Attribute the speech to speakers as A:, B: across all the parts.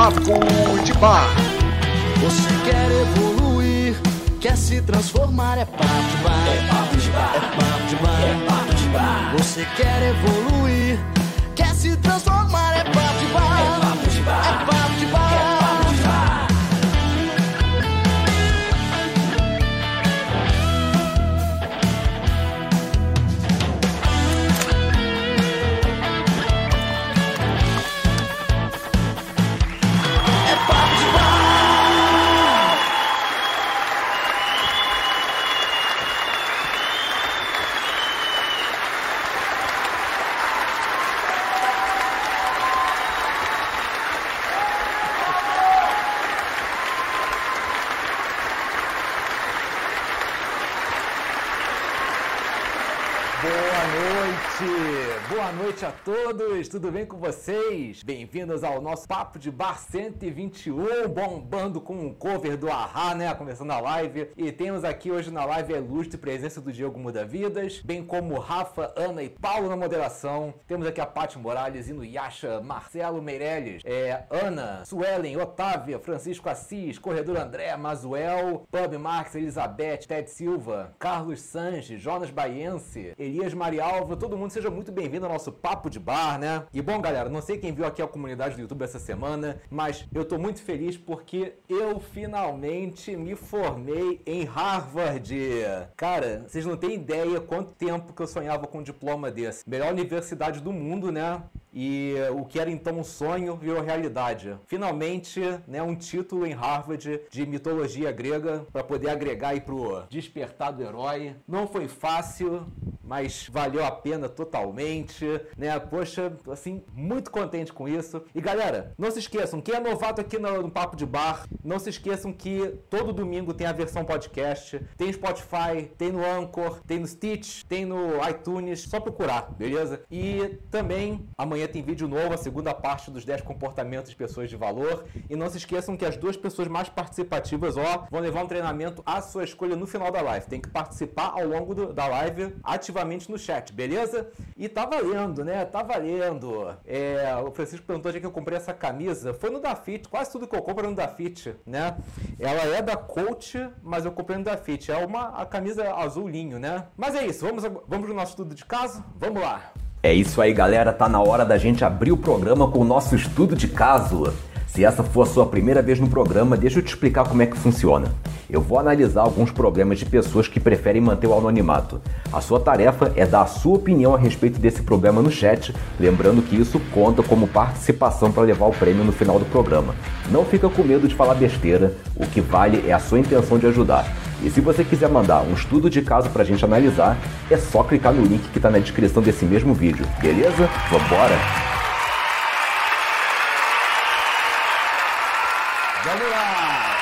A: Papo de Bar.
B: Você quer evoluir, quer se transformar, é papo de bar. É papo de bar. É papo de bar. É papo de bar. Você quer evoluir, quer se transformar, é papo de bar. É papo de bar. É papo de bar.
C: Noite a todos! Tudo bem com vocês? Bem-vindos ao nosso Papo de Bar 121, bombando com um cover do Ahá, né? Começando a live. E temos aqui hoje na live a ilustre presença do Diego Muda Vidas, bem como Rafa, Ana e Paulo na moderação. Temos aqui a Paty Morales, Inuyasha, Marcelo Meirelles, é, Ana, Suelen, Otávia, Francisco Assis, Corredor André, Mazuel, Pub Marques, Elizabeth, Ted Silva, Carlos Sanches, Jonas Baiense, Elias Marialva, todo mundo seja muito bem-vindo ao nosso Papo de Bar, né? E bom, galera, não sei quem viu aqui a comunidade do YouTube essa semana, mas eu tô muito feliz porque eu finalmente me formei em Harvard. Cara, vocês não têm ideia quanto tempo que eu sonhava com um diploma desse. Melhor universidade do mundo, né? E o que era então um sonho virou realidade. Finalmente, né, um título em Harvard de mitologia grega para poder agregar aí pro despertar do herói. Não foi fácil, mas valeu a pena totalmente, né? Poxa, assim, muito contente com isso. E galera, não se esqueçam, quem é novato aqui no, no Papo de Bar, não se esqueçam que todo domingo tem a versão podcast, tem Spotify, tem no Anchor, tem no Stitch, tem no iTunes, só procurar, beleza? E também amanhã tem vídeo novo, a segunda parte dos 10 comportamentos de pessoas de valor. E não se esqueçam que as duas pessoas mais participativas, ó, vão levar um treinamento à sua escolha no final da live. Tem que participar ao longo do- da live ativamente no chat, beleza? E tá valendo, né? Tá valendo. É, o Francisco perguntou onde é que eu comprei essa camisa. Foi no Dafit, quase tudo que eu compro é no Dafit, né? Ela é da Coach, mas eu comprei no Dafit. É uma a camisa azul linho, né? Mas é isso, vamos, vamos pro nosso estudo de caso? Vamos lá.
D: É isso aí, galera. Tá na hora da gente abrir o programa com o nosso estudo de caso. Se essa for a sua primeira vez no programa, deixa eu te explicar como é que funciona. Eu vou analisar alguns problemas de pessoas que preferem manter o anonimato. A sua tarefa é dar a sua opinião a respeito desse problema no chat, lembrando que isso conta como participação para levar o prêmio no final do programa. Não fica com medo de falar besteira, o que vale é a sua intenção de ajudar. E se você quiser mandar um estudo de caso pra gente analisar, é só clicar no link que tá na descrição desse mesmo vídeo, beleza? Vambora!
C: Vamos lá!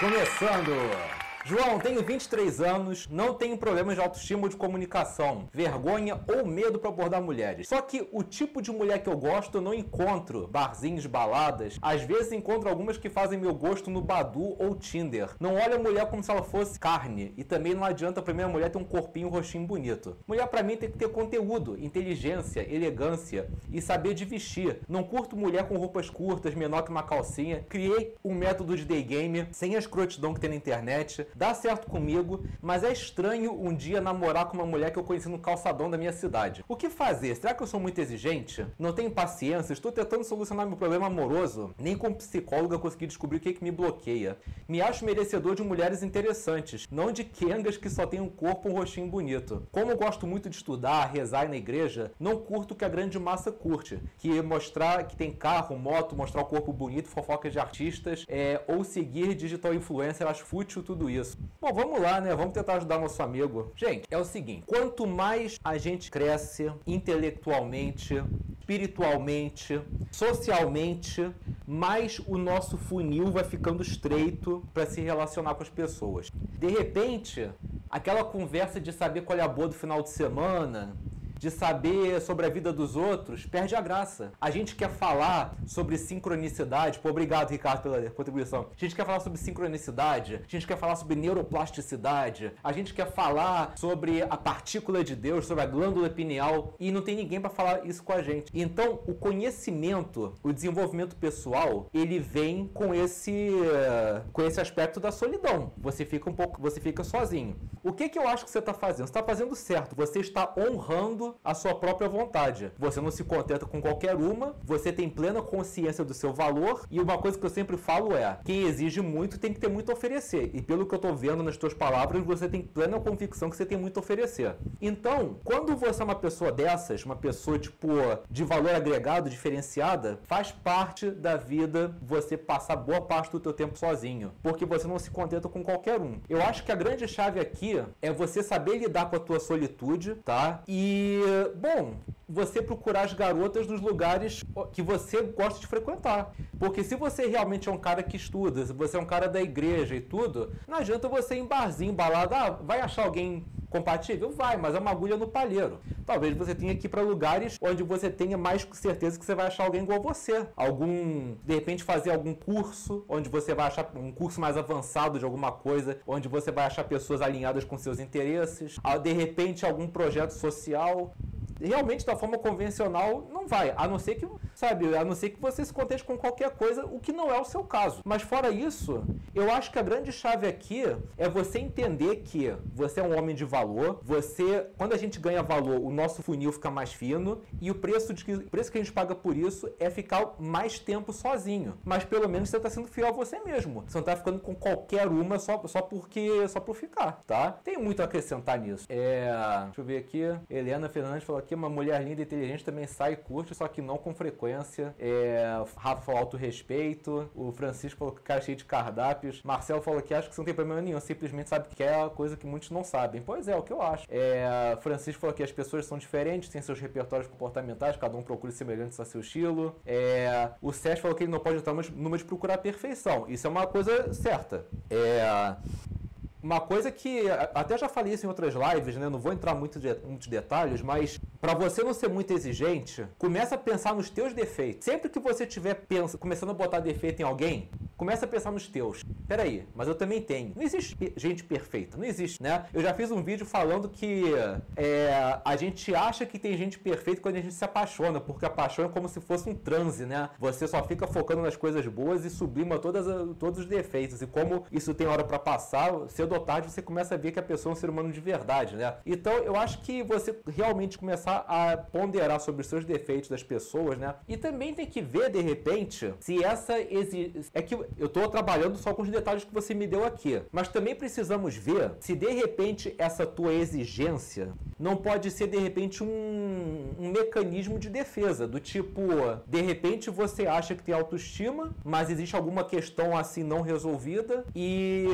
C: Começando! João, tenho 23 anos, não tenho problemas de autoestima ou de comunicação, vergonha ou medo para abordar mulheres. Só que o tipo de mulher que eu gosto eu não encontro. Barzinhos, baladas. Às vezes encontro algumas que fazem meu gosto no Badu ou Tinder. Não olho a mulher como se ela fosse carne. E também não adianta pra minha mulher ter um corpinho, rostinho bonito. Mulher pra mim tem que ter conteúdo, inteligência, elegância e saber de vestir. Não curto mulher com roupas curtas, menor que uma calcinha. Criei um método de day game sem a escrotidão que tem na internet. Dá certo comigo, mas é estranho um dia namorar com uma mulher que eu conheci no calçadão da minha cidade. O que fazer? Será que eu sou muito exigente? Não tenho paciência? Estou tentando solucionar meu problema amoroso. Nem como psicóloga consegui descobrir o que, que me bloqueia. Me acho merecedor de mulheres interessantes, não de quengas que só têm um corpo e um rostinho bonito. Como eu gosto muito de estudar, rezar e na igreja, não curto o que a grande massa curte, que é mostrar que tem carro, moto, mostrar o corpo bonito, fofocas de artistas, é, ou seguir digital influencer, acho fútil tudo isso. Bom, vamos lá, né? Vamos tentar ajudar nosso amigo. Gente, é o seguinte: quanto mais a gente cresce intelectualmente, espiritualmente, socialmente, mais o nosso funil vai ficando estreito para se relacionar com as pessoas. De repente, aquela conversa de saber qual é a boa do final de semana, de saber sobre a vida dos outros, perde a graça. A gente quer falar sobre sincronicidade. Pô, obrigado, Ricardo, pela contribuição. A gente quer falar sobre sincronicidade, a gente quer falar sobre neuroplasticidade, a gente quer falar sobre a partícula de Deus, sobre a glândula pineal, e não tem ninguém para falar isso com a gente. Então, o conhecimento, o desenvolvimento pessoal, ele vem com esse com esse aspecto da solidão. Você fica um pouco, você fica sozinho. O que que eu acho que você está fazendo? Você está fazendo certo. Você está honrando a sua própria vontade. Você não se contenta com qualquer uma, você tem plena consciência do seu valor, e uma coisa que eu sempre falo é: quem exige muito tem que ter muito a oferecer. E pelo que eu estou vendo nas tuas palavras, você tem plena convicção que você tem muito a oferecer. Então, quando você é uma pessoa dessas, uma pessoa tipo de valor agregado, diferenciada, faz parte da vida você passar boa parte do teu tempo sozinho, porque você não se contenta com qualquer um. Eu acho que a grande chave aqui é você saber lidar com a tua solitude, tá? E, bom, você procurar as garotas nos lugares que você gosta de frequentar. Porque se você realmente é um cara que estuda, se você é um cara da igreja e tudo, não adianta você ir em barzinho, balada, ah, vai achar alguém compatível? Vai, mas é uma agulha no palheiro. Talvez você tenha que ir para lugares onde você tenha mais certeza que você vai achar alguém igual você. Algum, de repente, fazer algum curso onde você vai achar um curso mais avançado de alguma coisa, onde você vai achar pessoas alinhadas com seus interesses. Ah, de repente, algum projeto social realmente da forma convencional não vai, a não ser que, sabe, a não ser que você se contente com qualquer coisa, o que não é o seu caso. Mas fora isso, eu acho que a grande chave aqui é você entender que você é um homem de valor, você, quando a gente ganha valor, o nosso funil fica mais fino e o preço, de, o preço que a gente paga por isso é ficar mais tempo sozinho. Mas pelo menos você está sendo fiel a você mesmo. Você não está ficando com qualquer uma só, só porque só por ficar, tá? Tem muito a acrescentar nisso. É, deixa eu ver aqui. Helena Fernandes falou aqui, uma mulher linda e inteligente também sai e curte, só que não com frequência. É, Rafa falou alto respeito. O Francisco falou que cara cheio de cardápios. Marcel falou que acha que isso não tem problema nenhum, simplesmente sabe que é a coisa que muitos não sabem. Pois é, é o que eu acho. É, Francisco falou que as pessoas são diferentes, têm seus repertórios comportamentais, cada um procura semelhantes a seu estilo. É, o Sérgio falou que ele não pode entrar numa de procurar perfeição. Isso é uma coisa certa. É, uma coisa que até já falei isso em outras lives, né? Não vou entrar muito de, muitos detalhes, mas para você não ser muito exigente, começa a pensar nos teus defeitos. Sempre que você estiver começando a botar defeito em alguém, começa a pensar nos teus. Peraí, mas eu também tenho. Não existe gente perfeita, não existe, né? Eu já fiz um vídeo falando que é, a gente acha que tem gente perfeita quando a gente se apaixona, porque a paixão é como se fosse um transe, né? Você só fica focando nas coisas boas e sublima todas, todos os defeitos. E como isso tem hora para passar, cedo cedo ou tarde você começa a ver que a pessoa é um ser humano de verdade, né? Então eu acho que você realmente começar a ponderar sobre os seus defeitos das pessoas, né? E também tem que ver, de repente, se essa exi... é que eu tô trabalhando só com os detalhes que você me deu aqui, mas também precisamos ver se de repente essa tua exigência não pode ser de repente um, um mecanismo de defesa, do tipo, de repente você acha que tem autoestima, mas existe alguma questão assim não resolvida e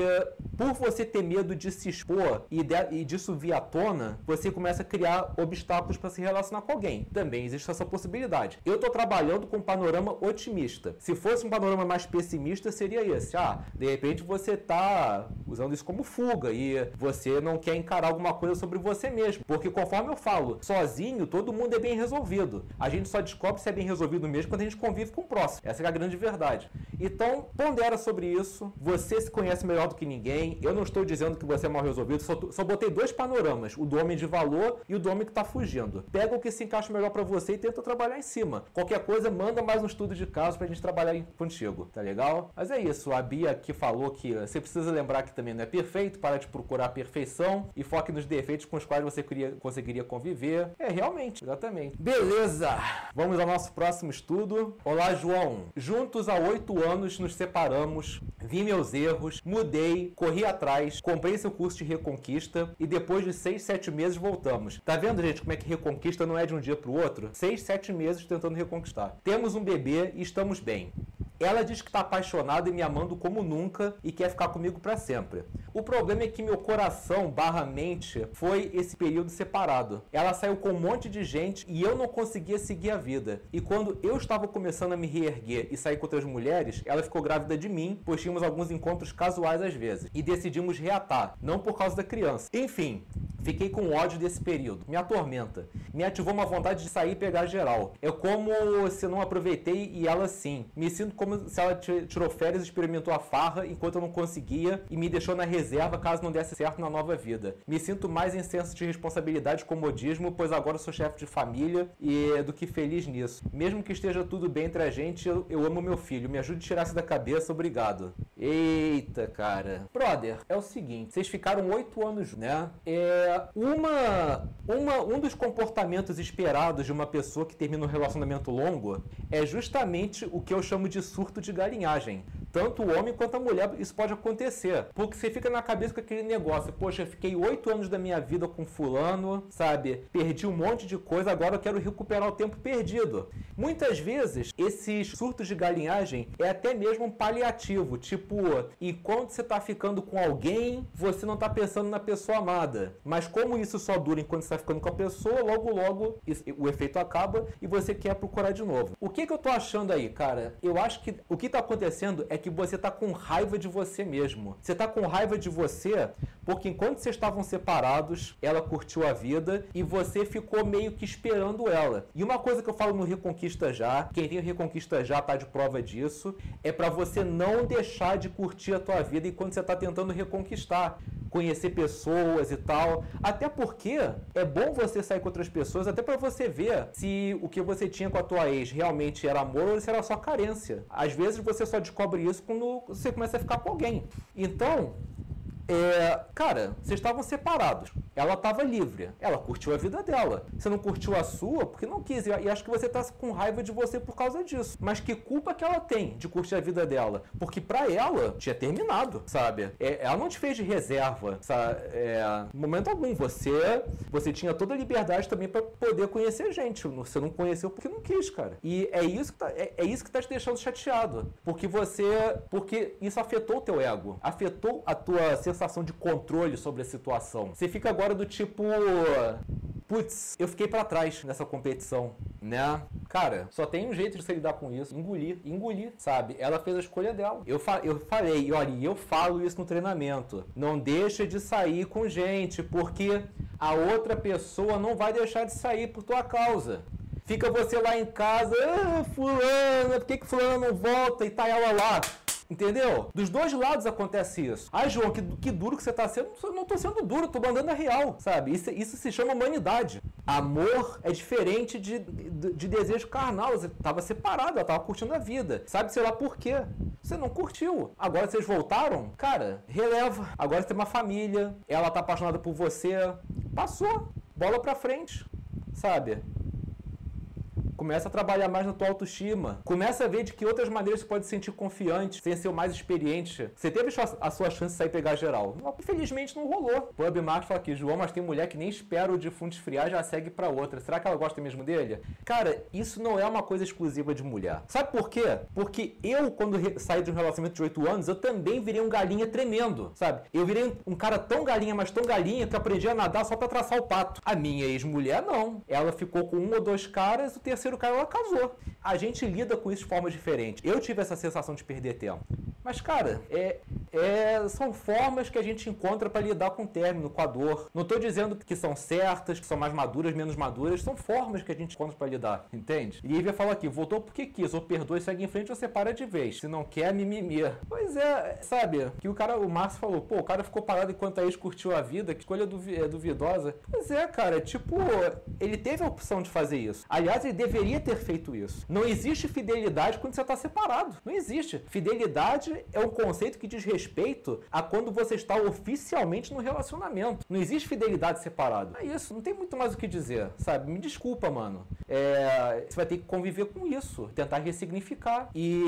C: por você ter medo de se expor e, de, e disso vir à tona, você começa a criar obstáculos para se relacionar com alguém. Também existe essa possibilidade. Eu estou trabalhando com um panorama otimista. Se fosse um panorama mais pessimista, seria esse. Ah, de repente você está usando isso como fuga e você não quer encarar alguma coisa sobre você mesmo. Porque conforme eu falo, sozinho todo mundo é bem resolvido. A gente só descobre se é bem resolvido mesmo quando a gente convive com o próximo. Essa é a grande verdade. Então, pondera sobre isso. Você se conhece melhor do que ninguém. Eu não estou estou dizendo que você é mal resolvido, só, só botei dois panoramas, o do homem de valor e o do homem que está fugindo. Pega o que se encaixa melhor para você e tenta trabalhar em cima. Qualquer coisa, manda mais um estudo de caso pra gente trabalhar contigo, tá legal? Mas é isso, a Bia aqui falou que você precisa lembrar que também não é perfeito, para de procurar a perfeição e foque nos defeitos com os quais você queria, conseguiria conviver. É, realmente, exatamente. Beleza! Vamos ao nosso próximo estudo. Olá, João. Juntos há oito anos nos separamos, vi meus erros, mudei, corri atrás comprei seu curso de Reconquista e depois de 6, 7 meses voltamos. Tá vendo, gente, como é que Reconquista não é de um dia pro outro? 6, 7 meses tentando reconquistar. Temos um bebê e estamos bem. Ela diz que está apaixonada e me amando como nunca e quer ficar comigo para sempre. O problema é que meu coração barra mente foi esse período separado. Ela saiu com um monte de gente e eu não conseguia seguir a vida. E quando eu estava começando a me reerguer e sair com outras mulheres, ela ficou grávida de mim, pois tínhamos alguns encontros casuais às vezes. E decidimos reatar, não por causa da criança. Enfim, Fiquei com ódio desse período. Me atormenta. Me ativou uma vontade de sair e pegar geral. É como se não aproveitei e ela sim. Me sinto como se ela tirou férias experimentou a farra enquanto eu não conseguia e me deixou na reserva caso não desse certo na nova vida. Me sinto mais em senso de responsabilidade e comodismo, pois agora sou chefe de família e do que feliz nisso. Mesmo que esteja tudo bem entre a gente, eu, eu amo meu filho. Me ajude a tirar isso da cabeça, obrigado. Eita, cara. Brother, é o seguinte: vocês ficaram oito anos, né? É uma, uma, um dos comportamentos esperados de uma pessoa que termina um relacionamento longo é justamente o que eu chamo de surto de galinhagem. Tanto o homem quanto a mulher, isso pode acontecer. Porque você fica na cabeça com aquele negócio, poxa, fiquei oito anos da minha vida com fulano, sabe? Perdi um monte de coisa, agora eu quero recuperar o tempo perdido. Muitas vezes, esses surtos de galinhagem é até mesmo um paliativo, tipo, e quando você tá ficando com alguém, você não tá pensando na pessoa amada. Mas como isso só dura enquanto você está ficando com a pessoa, logo logo o efeito acaba e você quer procurar de novo. O que, que eu tô achando aí, cara? Eu acho que o que está acontecendo é que você está com raiva de você mesmo. Você está com raiva de você porque enquanto vocês estavam separados, ela curtiu a vida e você ficou meio que esperando ela. E uma coisa que eu falo no Reconquista Já, quem tem o Reconquista Já tá de prova disso, é para você não deixar de curtir a tua vida enquanto você tá tentando reconquistar conhecer pessoas e tal. Até porque é bom você sair com outras pessoas, até para você ver se o que você tinha com a tua ex realmente era amor ou se era só carência. Às vezes você só descobre isso quando você começa a ficar com alguém. Então, é, cara, vocês estavam separados. Ela estava livre. Ela curtiu a vida dela. Você não curtiu a sua porque não quis. E acho que você está com raiva de você por causa disso. Mas que culpa que ela tem de curtir a vida dela? Porque para ela tinha terminado, sabe? É, ela não te fez de reserva, sabe? É, momento algum. Você, você tinha toda a liberdade também para poder conhecer gente. Você não conheceu porque não quis, cara. E é isso que tá, é, é isso que tá te deixando chateado. Porque você, porque isso afetou o teu ego, afetou a tua sensação sensação de controle sobre a situação. Você fica agora do tipo. Putz, eu fiquei para trás nessa competição, né? Cara, só tem um jeito de você lidar com isso: engolir, engolir, sabe? Ela fez a escolha dela. Eu, fa eu falei, olha, eu falo isso no treinamento. Não deixa de sair com gente, porque a outra pessoa não vai deixar de sair por tua causa. Fica você lá em casa, ah, fulano, por que, que fulano não volta e tá ela lá? Entendeu? Dos dois lados acontece isso. Ai, João, que, que duro que você tá sendo. Eu não tô sendo duro, tô mandando a real, sabe? Isso, isso se chama humanidade. Amor é diferente de, de, de desejo carnal. Você tava separado, ela tava curtindo a vida. Sabe, sei lá por quê. Você não curtiu. Agora vocês voltaram? Cara, releva. Agora você tem uma família. Ela tá apaixonada por você. Passou. Bola pra frente. Sabe? Começa a trabalhar mais na tua autoestima. Começa a ver de que outras maneiras você pode se sentir confiante, sem ser o mais experiente. Você teve a sua chance de sair pegar geral. Infelizmente não rolou. Bob Marx fala aqui, João, mas tem mulher que nem espera o defunto esfriar já segue para outra. Será que ela gosta mesmo dele? Cara, isso não é uma coisa exclusiva de mulher. Sabe por quê? Porque eu, quando saí de um relacionamento de 8 anos, eu também virei um galinha tremendo, sabe? Eu virei um cara tão galinha, mas tão galinha, que aprendi a nadar só para traçar o pato. A minha ex-mulher, não. Ela ficou com um ou dois caras, o terceiro terceiro cara ela casou. A gente lida com isso de forma diferente. Eu tive essa sensação de perder tempo. Mas, cara, é, é, são formas que a gente encontra para lidar com o término, com a dor. Não estou dizendo que são certas, que são mais maduras, menos maduras. São formas que a gente encontra para lidar, entende? E Lívia falou aqui: voltou porque quis, ou perdoa e segue em frente ou separa de vez. Se não quer, mimimi. Pois é, sabe? Que o cara, o Márcio falou: pô, o cara ficou parado enquanto a ex curtiu a vida, que escolha é duvidosa. Pois é, cara, tipo, ele teve a opção de fazer isso. Aliás, ele deveria ter feito isso. Não existe fidelidade quando você está separado. Não existe. Fidelidade é um conceito que diz respeito a quando você está oficialmente no relacionamento. Não existe fidelidade separada. É isso, não tem muito mais o que dizer, sabe? Me desculpa, mano. É, você vai ter que conviver com isso, tentar ressignificar e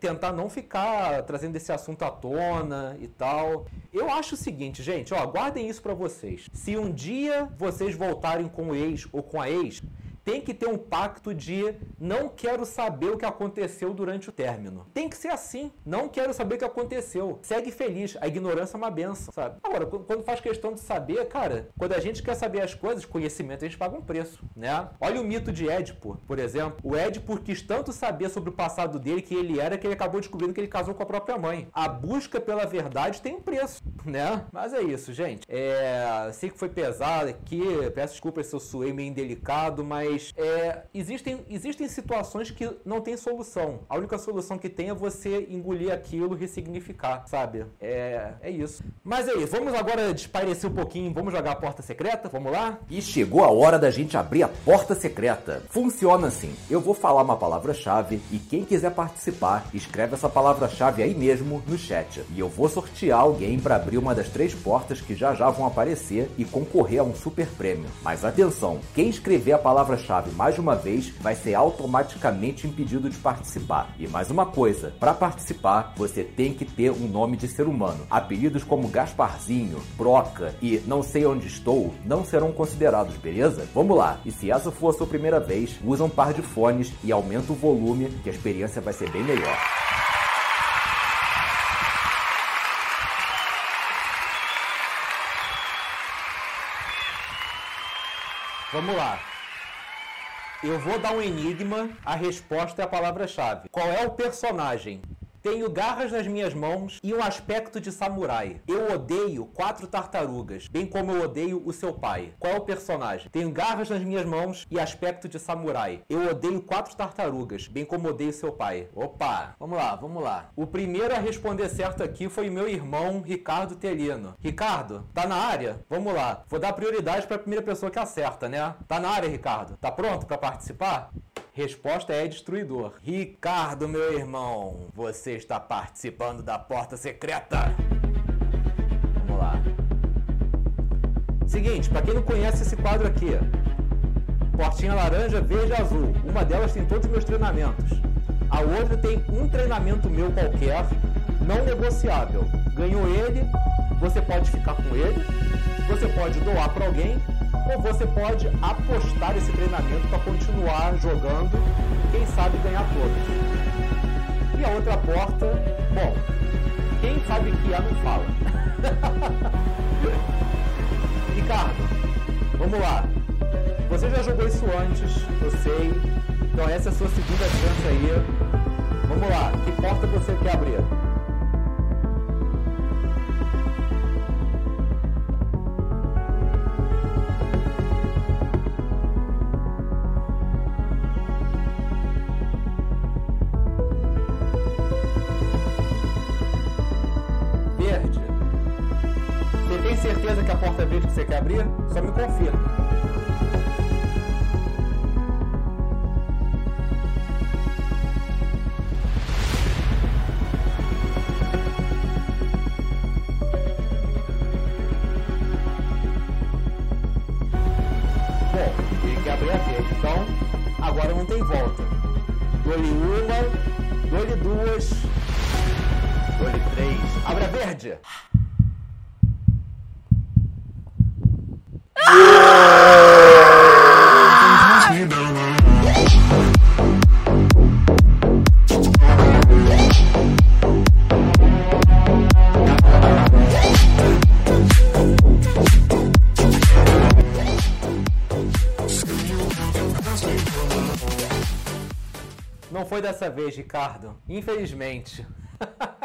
C: tentar não ficar trazendo esse assunto à tona e tal. Eu acho o seguinte, gente, ó, guardem isso para vocês. Se um dia vocês voltarem com o ex ou com a ex, tem que ter um pacto de não quero saber o que aconteceu durante o término. Tem que ser assim. Não quero saber o que aconteceu. Segue feliz. A ignorância é uma benção, sabe? Agora, quando faz questão de saber, cara, quando a gente quer saber as coisas, conhecimento, a gente paga um preço, né? Olha o mito de Édipo, por exemplo. O Édipo quis tanto saber sobre o passado dele que ele era que ele acabou descobrindo que ele casou com a própria mãe. A busca pela verdade tem um preço, né? Mas é isso, gente. É, sei que foi pesado aqui, peço desculpas se eu suei meio indelicado, mas é, existem, existem situações que não tem solução. A única solução que tem é você engolir aquilo, ressignificar, sabe? É, é isso. Mas é isso, vamos agora desaparecer um pouquinho, vamos jogar a porta secreta? Vamos lá?
D: E chegou a hora da gente abrir a porta secreta. Funciona assim: eu vou falar uma palavra-chave e quem quiser participar, escreve essa palavra-chave aí mesmo no chat. E eu vou sortear alguém para abrir uma das três portas que já já vão aparecer e concorrer a um super prêmio. Mas atenção, quem escrever a palavra-chave mais de uma vez vai ser automaticamente impedido de participar. E mais uma coisa, para participar você tem que ter um nome de ser humano. Apelidos como Gasparzinho, Broca e Não sei onde estou não serão considerados, beleza? Vamos lá. E se essa for a sua primeira vez, usa um par de fones e aumenta o volume, que a experiência vai ser bem melhor.
C: Vamos lá. Eu vou dar um enigma, a resposta é a palavra-chave. Qual é o personagem? Tenho garras nas minhas mãos e um aspecto de samurai. Eu odeio quatro tartarugas, bem como eu odeio o seu pai. Qual é o personagem? Tenho garras nas minhas mãos e aspecto de samurai. Eu odeio quatro tartarugas, bem como odeio seu pai. Opa, vamos lá, vamos lá. O primeiro a responder certo aqui foi meu irmão Ricardo Telino. Ricardo, tá na área? Vamos lá. Vou dar prioridade para a primeira pessoa que acerta, né? Tá na área, Ricardo? Tá pronto para participar? Resposta é destruidor. Ricardo, meu irmão, você está participando da porta secreta. Vamos lá. Seguinte, para quem não conhece esse quadro aqui, portinha laranja, verde e azul. Uma delas tem todos os meus treinamentos. A outra tem um treinamento meu qualquer, não negociável. Ganhou ele, você pode ficar com ele, você pode doar para alguém ou você pode apostar esse treinamento para continuar jogando quem sabe ganhar todos. A outra porta, bom, quem sabe que é não fala. Ricardo, vamos lá. Você já jogou isso antes, eu sei. Então essa é a sua segunda chance aí. Vamos lá, que porta você quer abrir? Duas, dou-lhe três. Abre a verde! Dessa vez, Ricardo. Infelizmente.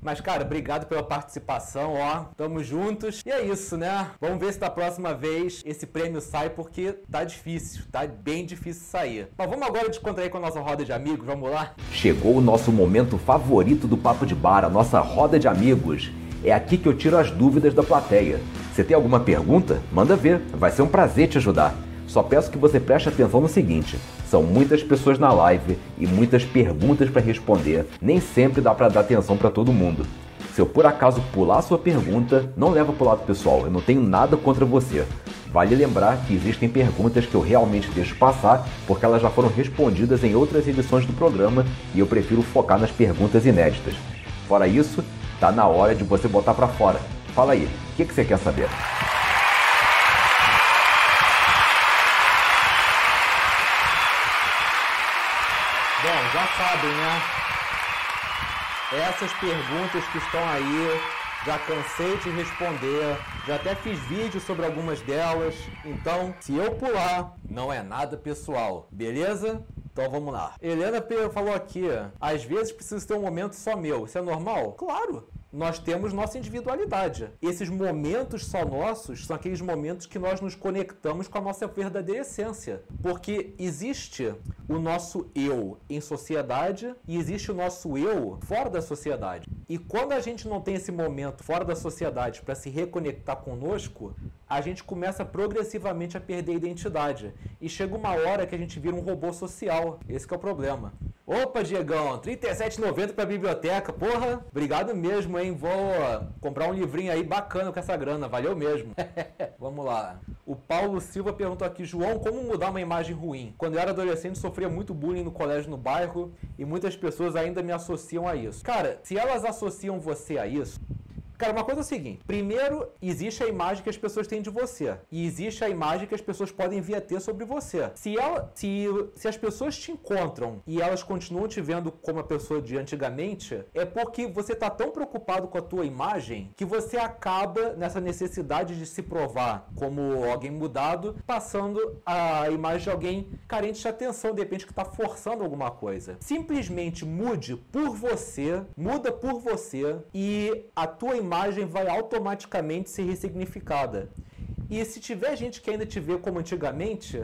C: Mas, cara, obrigado pela participação, ó. Tamo juntos. E é isso, né? Vamos ver se da próxima vez esse prêmio sai, porque tá difícil, tá bem difícil sair. Mas vamos agora descontrair com a nossa roda de amigos, vamos lá?
D: Chegou o nosso momento favorito do Papo de Bar, a nossa roda de amigos. É aqui que eu tiro as dúvidas da plateia. Você tem alguma pergunta? Manda ver, vai ser um prazer te ajudar. Só peço que você preste atenção no seguinte: são muitas pessoas na live e muitas perguntas para responder. Nem sempre dá para dar atenção para todo mundo. Se eu por acaso pular sua pergunta, não leva pro lado pessoal, eu não tenho nada contra você. Vale lembrar que existem perguntas que eu realmente deixo passar porque elas já foram respondidas em outras edições do programa e eu prefiro focar nas perguntas inéditas. Fora isso, tá na hora de você botar para fora. Fala aí, o que, que você quer saber?
C: Sabem, né? Essas perguntas que estão aí, já cansei de responder, já até fiz vídeo sobre algumas delas. Então, se eu pular, não é nada pessoal, beleza? Então vamos lá. Helena falou aqui, às vezes preciso ter um momento só meu. Isso é normal? Claro nós temos nossa individualidade. Esses momentos só nossos são aqueles momentos que nós nos conectamos com a nossa verdadeira essência. Porque existe o nosso eu em sociedade e existe o nosso eu fora da sociedade. E quando a gente não tem esse momento fora da sociedade para se reconectar conosco, a gente começa progressivamente a perder a identidade. E chega uma hora que a gente vira um robô social. Esse é o problema. Opa, Diegão, R$ 37,90 pra biblioteca. Porra, obrigado mesmo, hein? Vou comprar um livrinho aí bacana com essa grana. Valeu mesmo. Vamos lá. O Paulo Silva perguntou aqui, João, como mudar uma imagem ruim? Quando eu era adolescente, sofria muito bullying no colégio no bairro e muitas pessoas ainda me associam a isso. Cara, se elas associam você a isso, Cara, uma coisa é o seguinte: primeiro, existe a imagem que as pessoas têm de você. E existe a imagem que as pessoas podem vir a ter sobre você. Se, ela, se, se as pessoas te encontram e elas continuam te vendo como a pessoa de antigamente, é porque você está tão preocupado com a tua imagem que você acaba nessa necessidade de se provar como alguém mudado, passando a imagem de alguém carente de atenção, de repente que está forçando alguma coisa. Simplesmente mude por você, muda por você e a tua imagem imagem vai automaticamente ser ressignificada. E se tiver gente que ainda te vê como antigamente,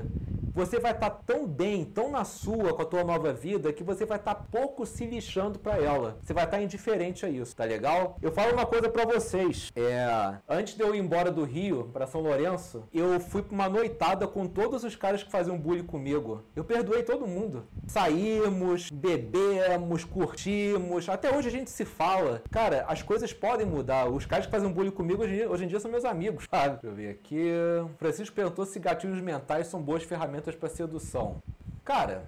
C: você vai estar tá tão bem, tão na sua com a tua nova vida, que você vai estar tá pouco se lixando para ela. Você vai estar tá indiferente a isso, tá legal? Eu falo uma coisa para vocês. É, antes de eu ir embora do Rio para São Lourenço, eu fui para uma noitada com todos os caras que faziam bullying comigo. Eu perdoei todo mundo. Saímos, bebemos, curtimos. Até hoje a gente se fala. Cara, as coisas podem mudar. Os caras que fazem bullying comigo hoje, hoje em dia são meus amigos. Ah, deixa eu ver aqui. Francisco perguntou se gatilhos mentais são boas ferramentas ferramentas para sedução. Cara,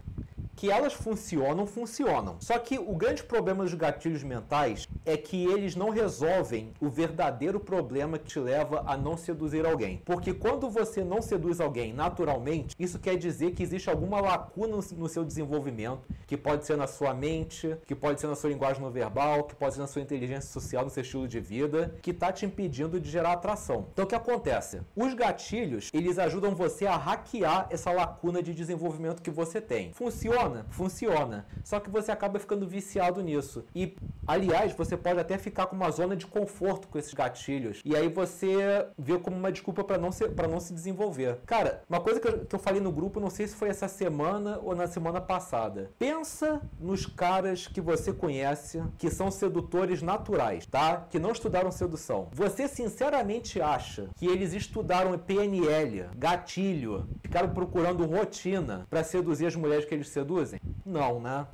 C: que elas funcionam, funcionam. Só que o grande problema dos gatilhos mentais é que eles não resolvem o verdadeiro problema que te leva a não seduzir alguém. Porque quando você não seduz alguém naturalmente, isso quer dizer que existe alguma lacuna no seu desenvolvimento, que pode ser na sua mente, que pode ser na sua linguagem não verbal, que pode ser na sua inteligência social, no seu estilo de vida, que está te impedindo de gerar atração. Então o que acontece? Os gatilhos, eles ajudam você a hackear essa lacuna de desenvolvimento que você tem. Funciona funciona? Funciona. Só que você acaba ficando viciado nisso. E, aliás, você pode até ficar com uma zona de conforto com esses gatilhos. E aí você vê como uma desculpa para não, se, não se desenvolver. Cara, uma coisa que eu, que eu falei no grupo, não sei se foi essa semana ou na semana passada. Pensa nos caras que você conhece que são sedutores naturais, tá? Que não estudaram sedução. Você sinceramente acha que eles estudaram PNL, gatilho, ficaram procurando rotina para seduzir as mulheres que eles seduzem? Seduzem? Não, né?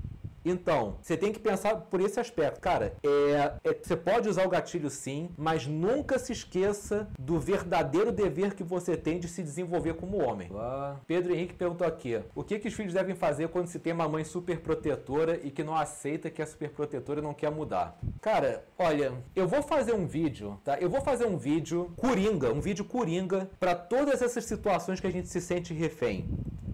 C: Então, você tem que pensar por esse aspecto. Cara, é, é, você pode usar o gatilho sim, mas nunca se esqueça do verdadeiro dever que você tem de se desenvolver como homem. Ah, Pedro Henrique perguntou aqui: o que, que os filhos devem fazer quando se tem uma mãe super protetora e que não aceita que a super protetora não quer mudar? Cara, olha, eu vou fazer um vídeo, tá? Eu vou fazer um vídeo coringa, um vídeo coringa para todas essas situações que a gente se sente refém.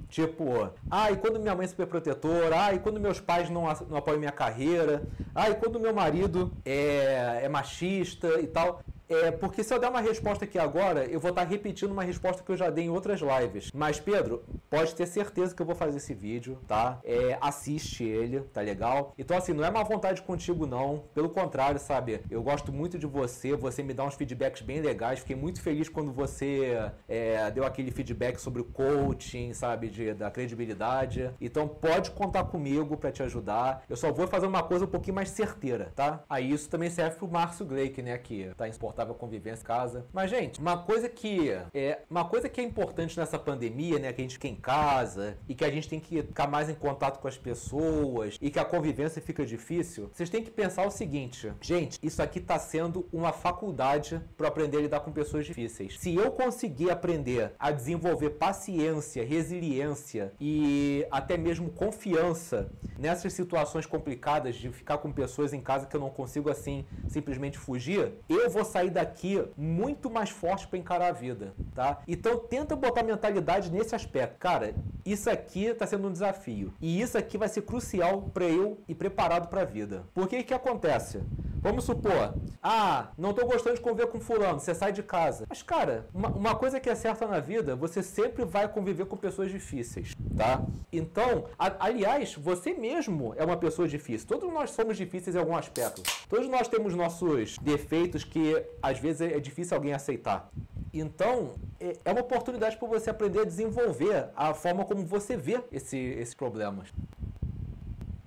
C: Tipo, ai, ah, quando minha mãe é super protetora, ai, ah, quando meus pais não, não apoiam minha carreira, ai, ah, quando meu marido é, é machista e tal. É, porque se eu der uma resposta aqui agora, eu vou estar repetindo uma resposta que eu já dei em outras lives. Mas, Pedro, pode ter certeza que eu vou fazer esse vídeo, tá? É, assiste ele, tá legal? Então, assim, não é má vontade contigo, não. Pelo contrário, sabe? Eu gosto muito de você, você me dá uns feedbacks bem legais. Fiquei muito feliz quando você é, deu aquele feedback sobre o coaching, sabe? De, da credibilidade. Então, pode contar comigo para te ajudar. Eu só vou fazer uma coisa um pouquinho mais certeira, tá? Aí isso também serve pro Márcio Gleick, né? Que tá exportando confortável convivência em casa. Mas, gente, uma coisa que é uma coisa que é importante nessa pandemia, né? Que a gente fica em casa e que a gente tem que ficar mais em contato com as pessoas e que a convivência fica difícil. Vocês têm que pensar o seguinte, gente, isso aqui tá sendo uma faculdade para aprender a lidar com pessoas difíceis. Se eu conseguir aprender a desenvolver paciência, resiliência e até mesmo confiança nessas situações complicadas de ficar com pessoas em casa que eu não consigo assim simplesmente fugir, eu vou sair sair daqui muito mais forte para encarar a vida, tá? Então tenta botar mentalidade nesse aspecto. Cara, isso aqui tá sendo um desafio e isso aqui vai ser crucial para eu ir preparado para a vida. Por que que acontece? Vamos supor, ah, não tô gostando de conviver com fulano, você sai de casa. Mas, cara, uma, uma, coisa que é certa na vida, você sempre vai conviver com pessoas difíceis, tá? Então, a, aliás, você mesmo é uma pessoa difícil. Todos nós somos difíceis em algum aspecto. Todos nós temos nossos defeitos que às vezes é difícil alguém aceitar. Então, é, é uma oportunidade para você aprender a desenvolver a forma como você vê esse, esses problemas.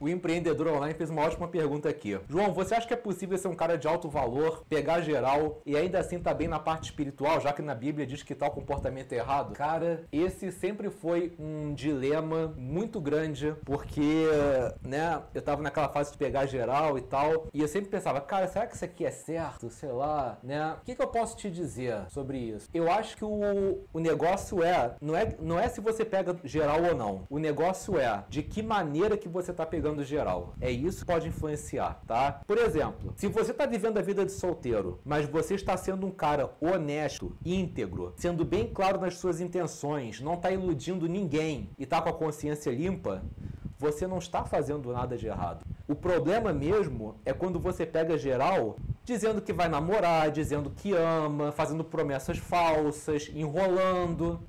C: O empreendedor online fez uma ótima pergunta aqui. João, você acha que é possível ser um cara de alto valor, pegar geral e ainda assim tá bem na parte espiritual, já que na Bíblia diz que tal comportamento é errado? Cara, esse sempre foi um dilema muito grande, porque, né, eu tava naquela fase de pegar geral e tal, e eu sempre pensava, cara, será que isso aqui é certo? Sei lá, né? O que, que eu posso te dizer sobre isso? Eu acho que o, o negócio é não, é, não é se você pega geral ou não. O negócio é de que maneira que você tá pegando geral. É isso que pode influenciar, tá? Por exemplo, se você está vivendo a vida de solteiro, mas você está sendo um cara honesto, íntegro, sendo bem claro nas suas intenções, não está iludindo ninguém e está com a consciência limpa, você não está fazendo nada de errado. O problema mesmo é quando você pega geral dizendo que vai namorar, dizendo que ama, fazendo promessas falsas, enrolando.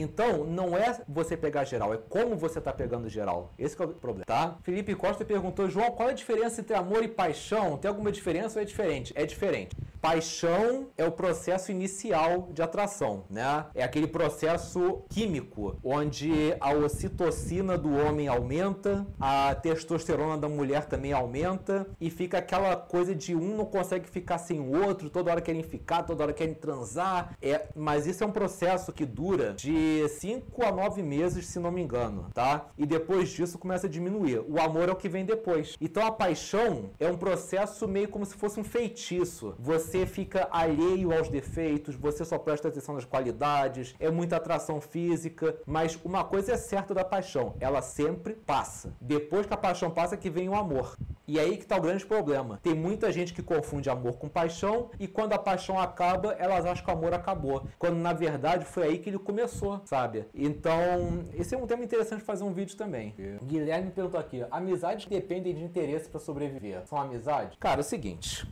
C: Então, não é você pegar geral, é como você está pegando geral. Esse é o problema, tá? Felipe Costa perguntou, João, qual é a diferença entre amor e paixão? Tem alguma diferença ou é diferente? É diferente. Paixão é o processo inicial de atração, né? É aquele processo químico onde a ocitocina do homem aumenta, a testosterona da mulher também aumenta e fica aquela coisa de um não consegue ficar sem o outro, toda hora querem ficar, toda hora querem transar. É, mas isso é um processo que dura de 5 a 9 meses, se não me engano, tá? E depois disso começa a diminuir. O amor é o que vem depois. Então a paixão é um processo meio como se fosse um feitiço. Você fica alheio aos defeitos, você só presta atenção nas qualidades, é muita atração física, mas uma coisa é certa da paixão, ela sempre passa. Depois que a paixão passa que vem o amor. E é aí que está o grande problema. Tem muita gente que confunde amor com paixão e quando a paixão acaba, elas acham que o amor acabou. Quando na verdade foi aí que ele começou, sabe? Então, esse é um tema interessante fazer um vídeo também. Guilherme perguntou aqui: amizades dependem de interesse para sobreviver. São amizades? Cara, é o seguinte.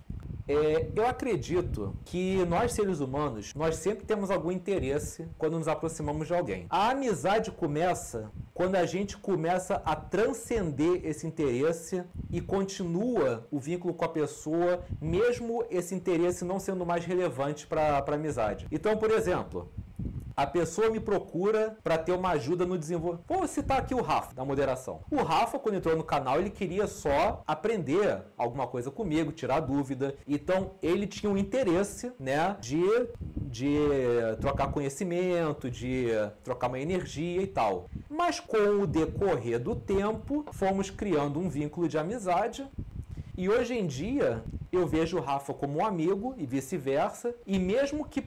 C: É, eu acredito que nós seres humanos, nós sempre temos algum interesse quando nos aproximamos de alguém. A amizade começa quando a gente começa a transcender esse interesse e continua o vínculo com a pessoa, mesmo esse interesse não sendo mais relevante para a amizade. Então, por exemplo, a pessoa me procura para ter uma ajuda no desenvolvimento. Vou citar aqui o Rafa, da moderação. O Rafa, quando entrou no canal, ele queria só aprender alguma coisa comigo, tirar dúvida. Então, ele tinha um interesse, né, de, de trocar conhecimento, de trocar uma energia e tal. Mas com o decorrer do tempo, fomos criando um vínculo de amizade e hoje em dia, eu vejo o Rafa como um amigo e vice-versa. E mesmo que,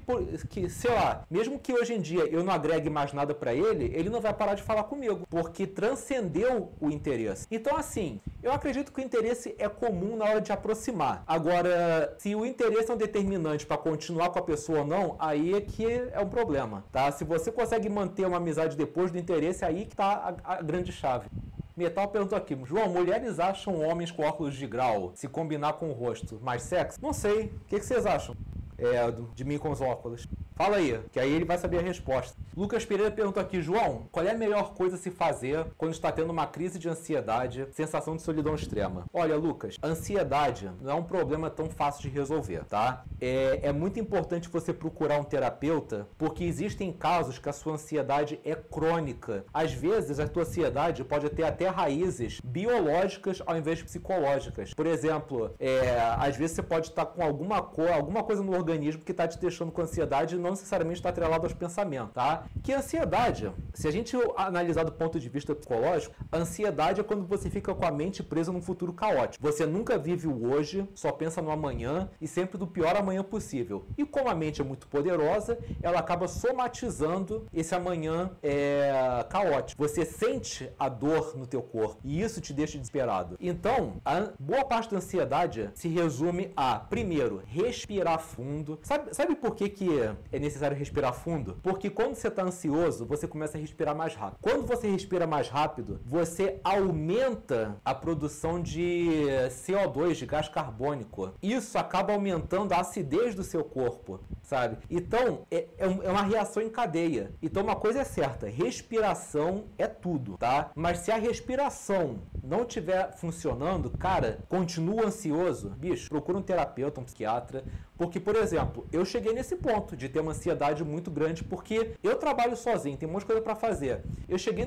C: que, sei lá, mesmo que hoje em dia eu não agregue mais nada para ele, ele não vai parar de falar comigo, porque transcendeu o interesse. Então, assim, eu acredito que o interesse é comum na hora de aproximar. Agora, se o interesse é um determinante para continuar com a pessoa ou não, aí é que é um problema, tá? Se você consegue manter uma amizade depois do interesse, aí que tá a, a grande chave. Metal perguntou aqui, João, mulheres acham homens com óculos de grau se combinar com o rosto mais sexy? Não sei. O que, que vocês acham? É, de mim com os óculos. Fala aí, que aí ele vai saber a resposta. Lucas Pereira perguntou aqui, João, qual é a melhor coisa a se fazer quando está tendo uma crise de ansiedade, sensação de solidão extrema? Olha, Lucas, ansiedade não é um problema tão fácil de resolver, tá? É, é muito importante você procurar um terapeuta, porque existem casos que a sua ansiedade é crônica. Às vezes, a tua ansiedade pode ter até raízes biológicas ao invés de psicológicas. Por exemplo, é, às vezes você pode estar com alguma, co alguma coisa no organismo que está te deixando com ansiedade não necessariamente está atrelado aos pensamentos, tá? Que a ansiedade, se a gente analisar do ponto de vista psicológico, a ansiedade é quando você fica com a mente presa num futuro caótico. Você nunca vive o hoje, só pensa no amanhã e sempre do pior amanhã possível. E como a mente é muito poderosa, ela acaba somatizando esse amanhã é, caótico. Você sente a dor no teu corpo e isso te deixa desesperado. Então, a boa parte da ansiedade se resume a, primeiro, respirar fundo. Sabe, sabe por que, que é necessário respirar fundo? Porque quando você está ansioso, você começa a respirar mais rápido. Quando você respira mais rápido, você aumenta a produção de CO2, de gás carbônico. Isso acaba aumentando a acidez do seu corpo, sabe? Então, é, é, é uma reação em cadeia. Então, uma coisa é certa: respiração é tudo, tá? Mas se a respiração não estiver funcionando, cara, continua ansioso, bicho, procura um terapeuta, um psiquiatra, porque, por exemplo, eu cheguei nesse ponto de ter uma ansiedade muito grande porque eu trabalho sozinho, tem um monte de coisa para fazer. Eu cheguei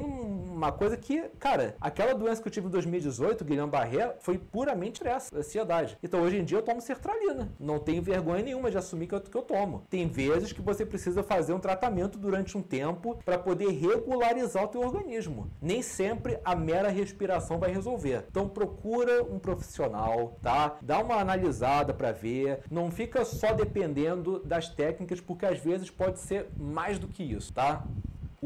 C: numa coisa que, cara, aquela doença que eu tive em 2018, Guilherme Barré, foi puramente essa, ansiedade. Então, hoje em dia eu tomo sertralina. Não tenho vergonha nenhuma de assumir que eu, que eu tomo. Tem vezes que você precisa fazer um tratamento durante um tempo para poder regularizar o teu organismo. Nem sempre a mera respiração vai resolver. Então, procura um profissional, tá? Dá uma analisada para ver. Não fica só dependendo das técnicas, porque às vezes pode ser mais do que isso, tá?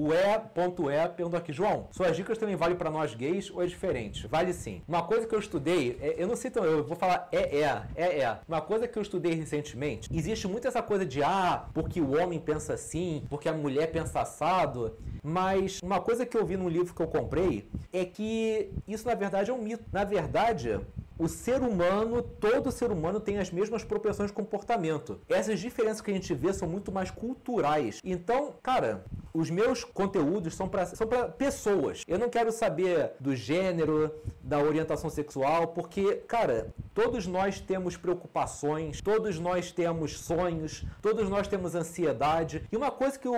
C: O E.E perguntou aqui, João, suas dicas também valem para nós gays ou é diferente? Vale sim. Uma coisa que eu estudei, é, eu não sei, eu vou falar é, é, é, é. Uma coisa que eu estudei recentemente, existe muito essa coisa de, ah, porque o homem pensa assim, porque a mulher pensa assado, mas uma coisa que eu vi num livro que eu comprei é que isso na verdade é um mito. Na verdade, o ser humano, todo ser humano tem as mesmas propensões de comportamento. Essas diferenças que a gente vê são muito mais culturais. Então, cara, os meus conteúdos são para são pessoas. Eu não quero saber do gênero, da orientação sexual, porque, cara, todos nós temos preocupações, todos nós temos sonhos, todos nós temos ansiedade. E uma coisa que o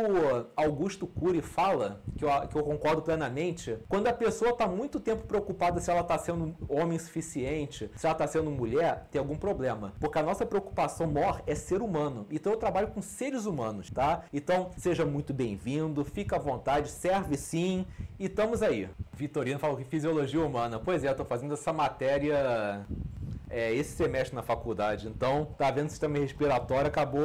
C: Augusto Cury fala, que eu, que eu concordo plenamente, quando a pessoa está muito tempo preocupada se ela está sendo homem suficiente, se ela está sendo mulher, tem algum problema. Porque a nossa preocupação maior é ser humano. Então eu trabalho com seres humanos, tá? Então seja muito bem-vindo, fica à vontade, serve sim e estamos aí. Vitorino falou que fisiologia humana. Pois é, eu tô fazendo essa matéria é, esse semestre na faculdade. Então, tá vendo sistema respiratório, acabou.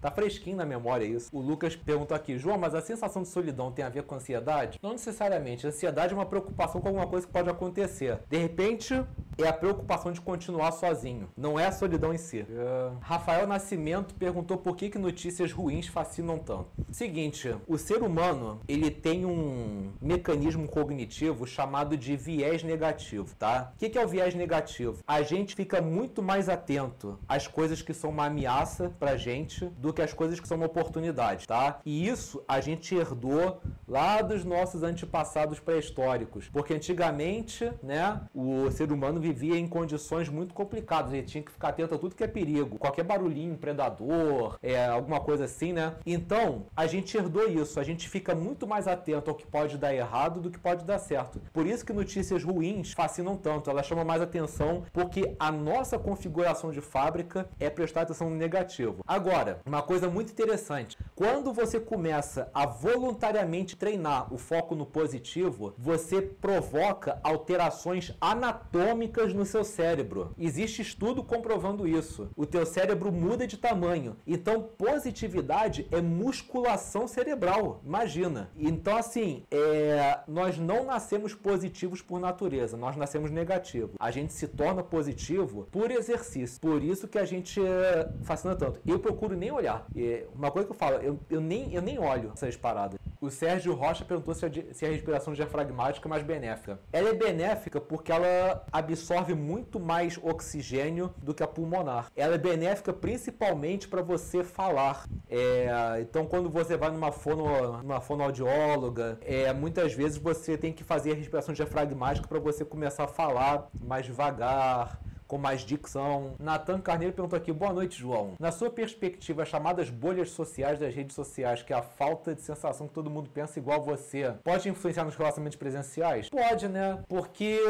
C: Tá fresquinho na memória isso. O Lucas perguntou aqui, João, mas a sensação de solidão tem a ver com ansiedade? Não necessariamente. Ansiedade é uma preocupação com alguma coisa que pode acontecer. De repente, é a preocupação de continuar sozinho. Não é a solidão em si. É. Rafael Nascimento perguntou por que, que notícias ruins fascinam tanto. Seguinte, o ser humano ele tem um mecanismo cognitivo chamado de viés negativo, tá? O que, que é o viés negativo? A gente fica muito mais atento às coisas que são uma ameaça pra gente do que às coisas que são uma oportunidade, tá? E isso a gente herdou lá dos nossos antepassados pré-históricos, porque antigamente, né, o ser humano vivia em condições muito complicadas. Ele tinha que ficar atento a tudo que é perigo, qualquer barulhinho, predador, é, alguma coisa assim, né? Então, a gente herdou isso. A gente fica muito mais atento ao que pode dar errado do que pode dar certo. Por isso que notícias ruins fascinam tanto. Elas chamam mais atenção porque a nossa configuração de fábrica é prestar atenção no negativo. Agora, uma coisa muito interessante. Quando você começa a voluntariamente treinar o foco no positivo, você provoca alterações anatômicas no seu cérebro. Existe estudo comprovando isso. O teu cérebro muda de tamanho. Então, positividade é musculação cerebral. Imagina. Então, assim, é... nós não nascemos positivos por natureza, nós nascemos negativos. A gente se torna positivo por exercício. Por isso que a gente é... fascina tanto. Eu procuro nem olhar. Uma coisa que eu falo, eu, eu, nem, eu nem olho essas paradas. O Sérgio Rocha perguntou se a, se a respiração diafragmática é mais benéfica. Ela é benéfica porque ela absorve muito mais oxigênio do que a pulmonar. Ela é benéfica principalmente para você falar. É, então, quando você vai numa, fono, numa fonoaudióloga, é, muitas vezes você tem que fazer a respiração diafragmática para você começar a falar mais devagar com mais dicção. Natan Carneiro perguntou aqui: Boa noite, João. Na sua perspectiva, as chamadas bolhas sociais das redes sociais, que é a falta de sensação que todo mundo pensa igual a você, pode influenciar nos relacionamentos presenciais? Pode, né? Porque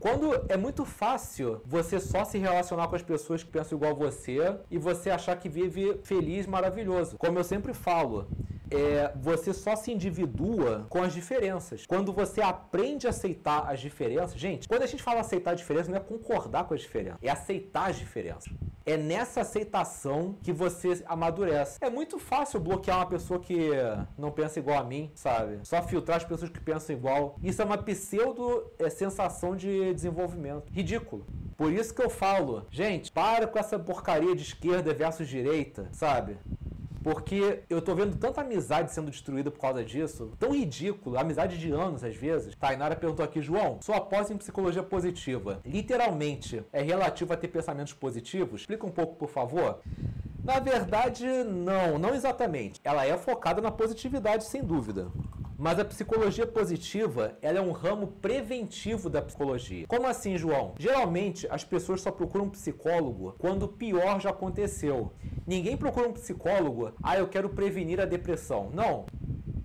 C: Quando é muito fácil você só se relacionar com as pessoas que pensam igual a você e você achar que vive feliz, maravilhoso. Como eu sempre falo, é, você só se individua com as diferenças. Quando você aprende a aceitar as diferenças, gente, quando a gente fala aceitar a diferença, não é concordar com as diferenças, é aceitar as diferenças. É nessa aceitação que você amadurece. É muito fácil bloquear uma pessoa que não pensa igual a mim, sabe? Só filtrar as pessoas que pensam igual. Isso é uma pseudo é, sensação de desenvolvimento. Ridículo. Por isso que eu falo, gente, para com essa porcaria de esquerda versus direita, sabe? Porque eu tô vendo tanta amizade sendo destruída por causa disso, tão ridículo, amizade de anos às vezes. Tainara perguntou aqui, João, sua pós em psicologia positiva, literalmente é relativo a ter pensamentos positivos? Explica um pouco, por favor. Na verdade, não, não exatamente. Ela é focada na positividade, sem dúvida. Mas a psicologia positiva, ela é um ramo preventivo da psicologia. Como assim, João? Geralmente as pessoas só procuram um psicólogo quando o pior já aconteceu. Ninguém procura um psicólogo, ah, eu quero prevenir a depressão. Não.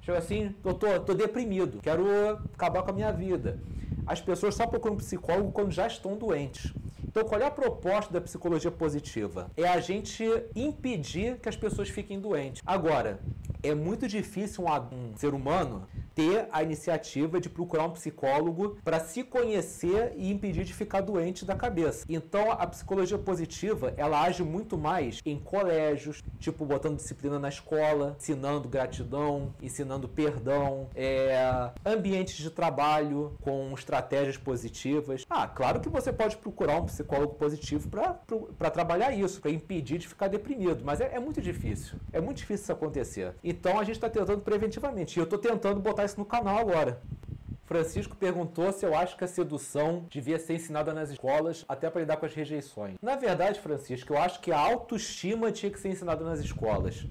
C: Chega assim, tô, tô deprimido, quero acabar com a minha vida. As pessoas só procuram um psicólogo quando já estão doentes. Então, qual é a proposta da psicologia positiva? É a gente impedir que as pessoas fiquem doentes. Agora, é muito difícil um, um ser humano ter a iniciativa de procurar um psicólogo para se conhecer e impedir de ficar doente da cabeça. Então a psicologia positiva ela age muito mais em colégios, tipo botando disciplina na escola, ensinando gratidão, ensinando perdão, é, ambientes de trabalho com estratégias positivas. Ah, claro que você pode procurar um psicólogo positivo para trabalhar isso, para impedir de ficar deprimido, mas é, é muito difícil. É muito difícil isso acontecer. Então a gente está tentando preventivamente. E eu estou tentando botar no canal agora. Francisco perguntou se eu acho que a sedução devia ser ensinada nas escolas até para lidar com as rejeições. Na verdade, Francisco, eu acho que a autoestima tinha que ser ensinada nas escolas.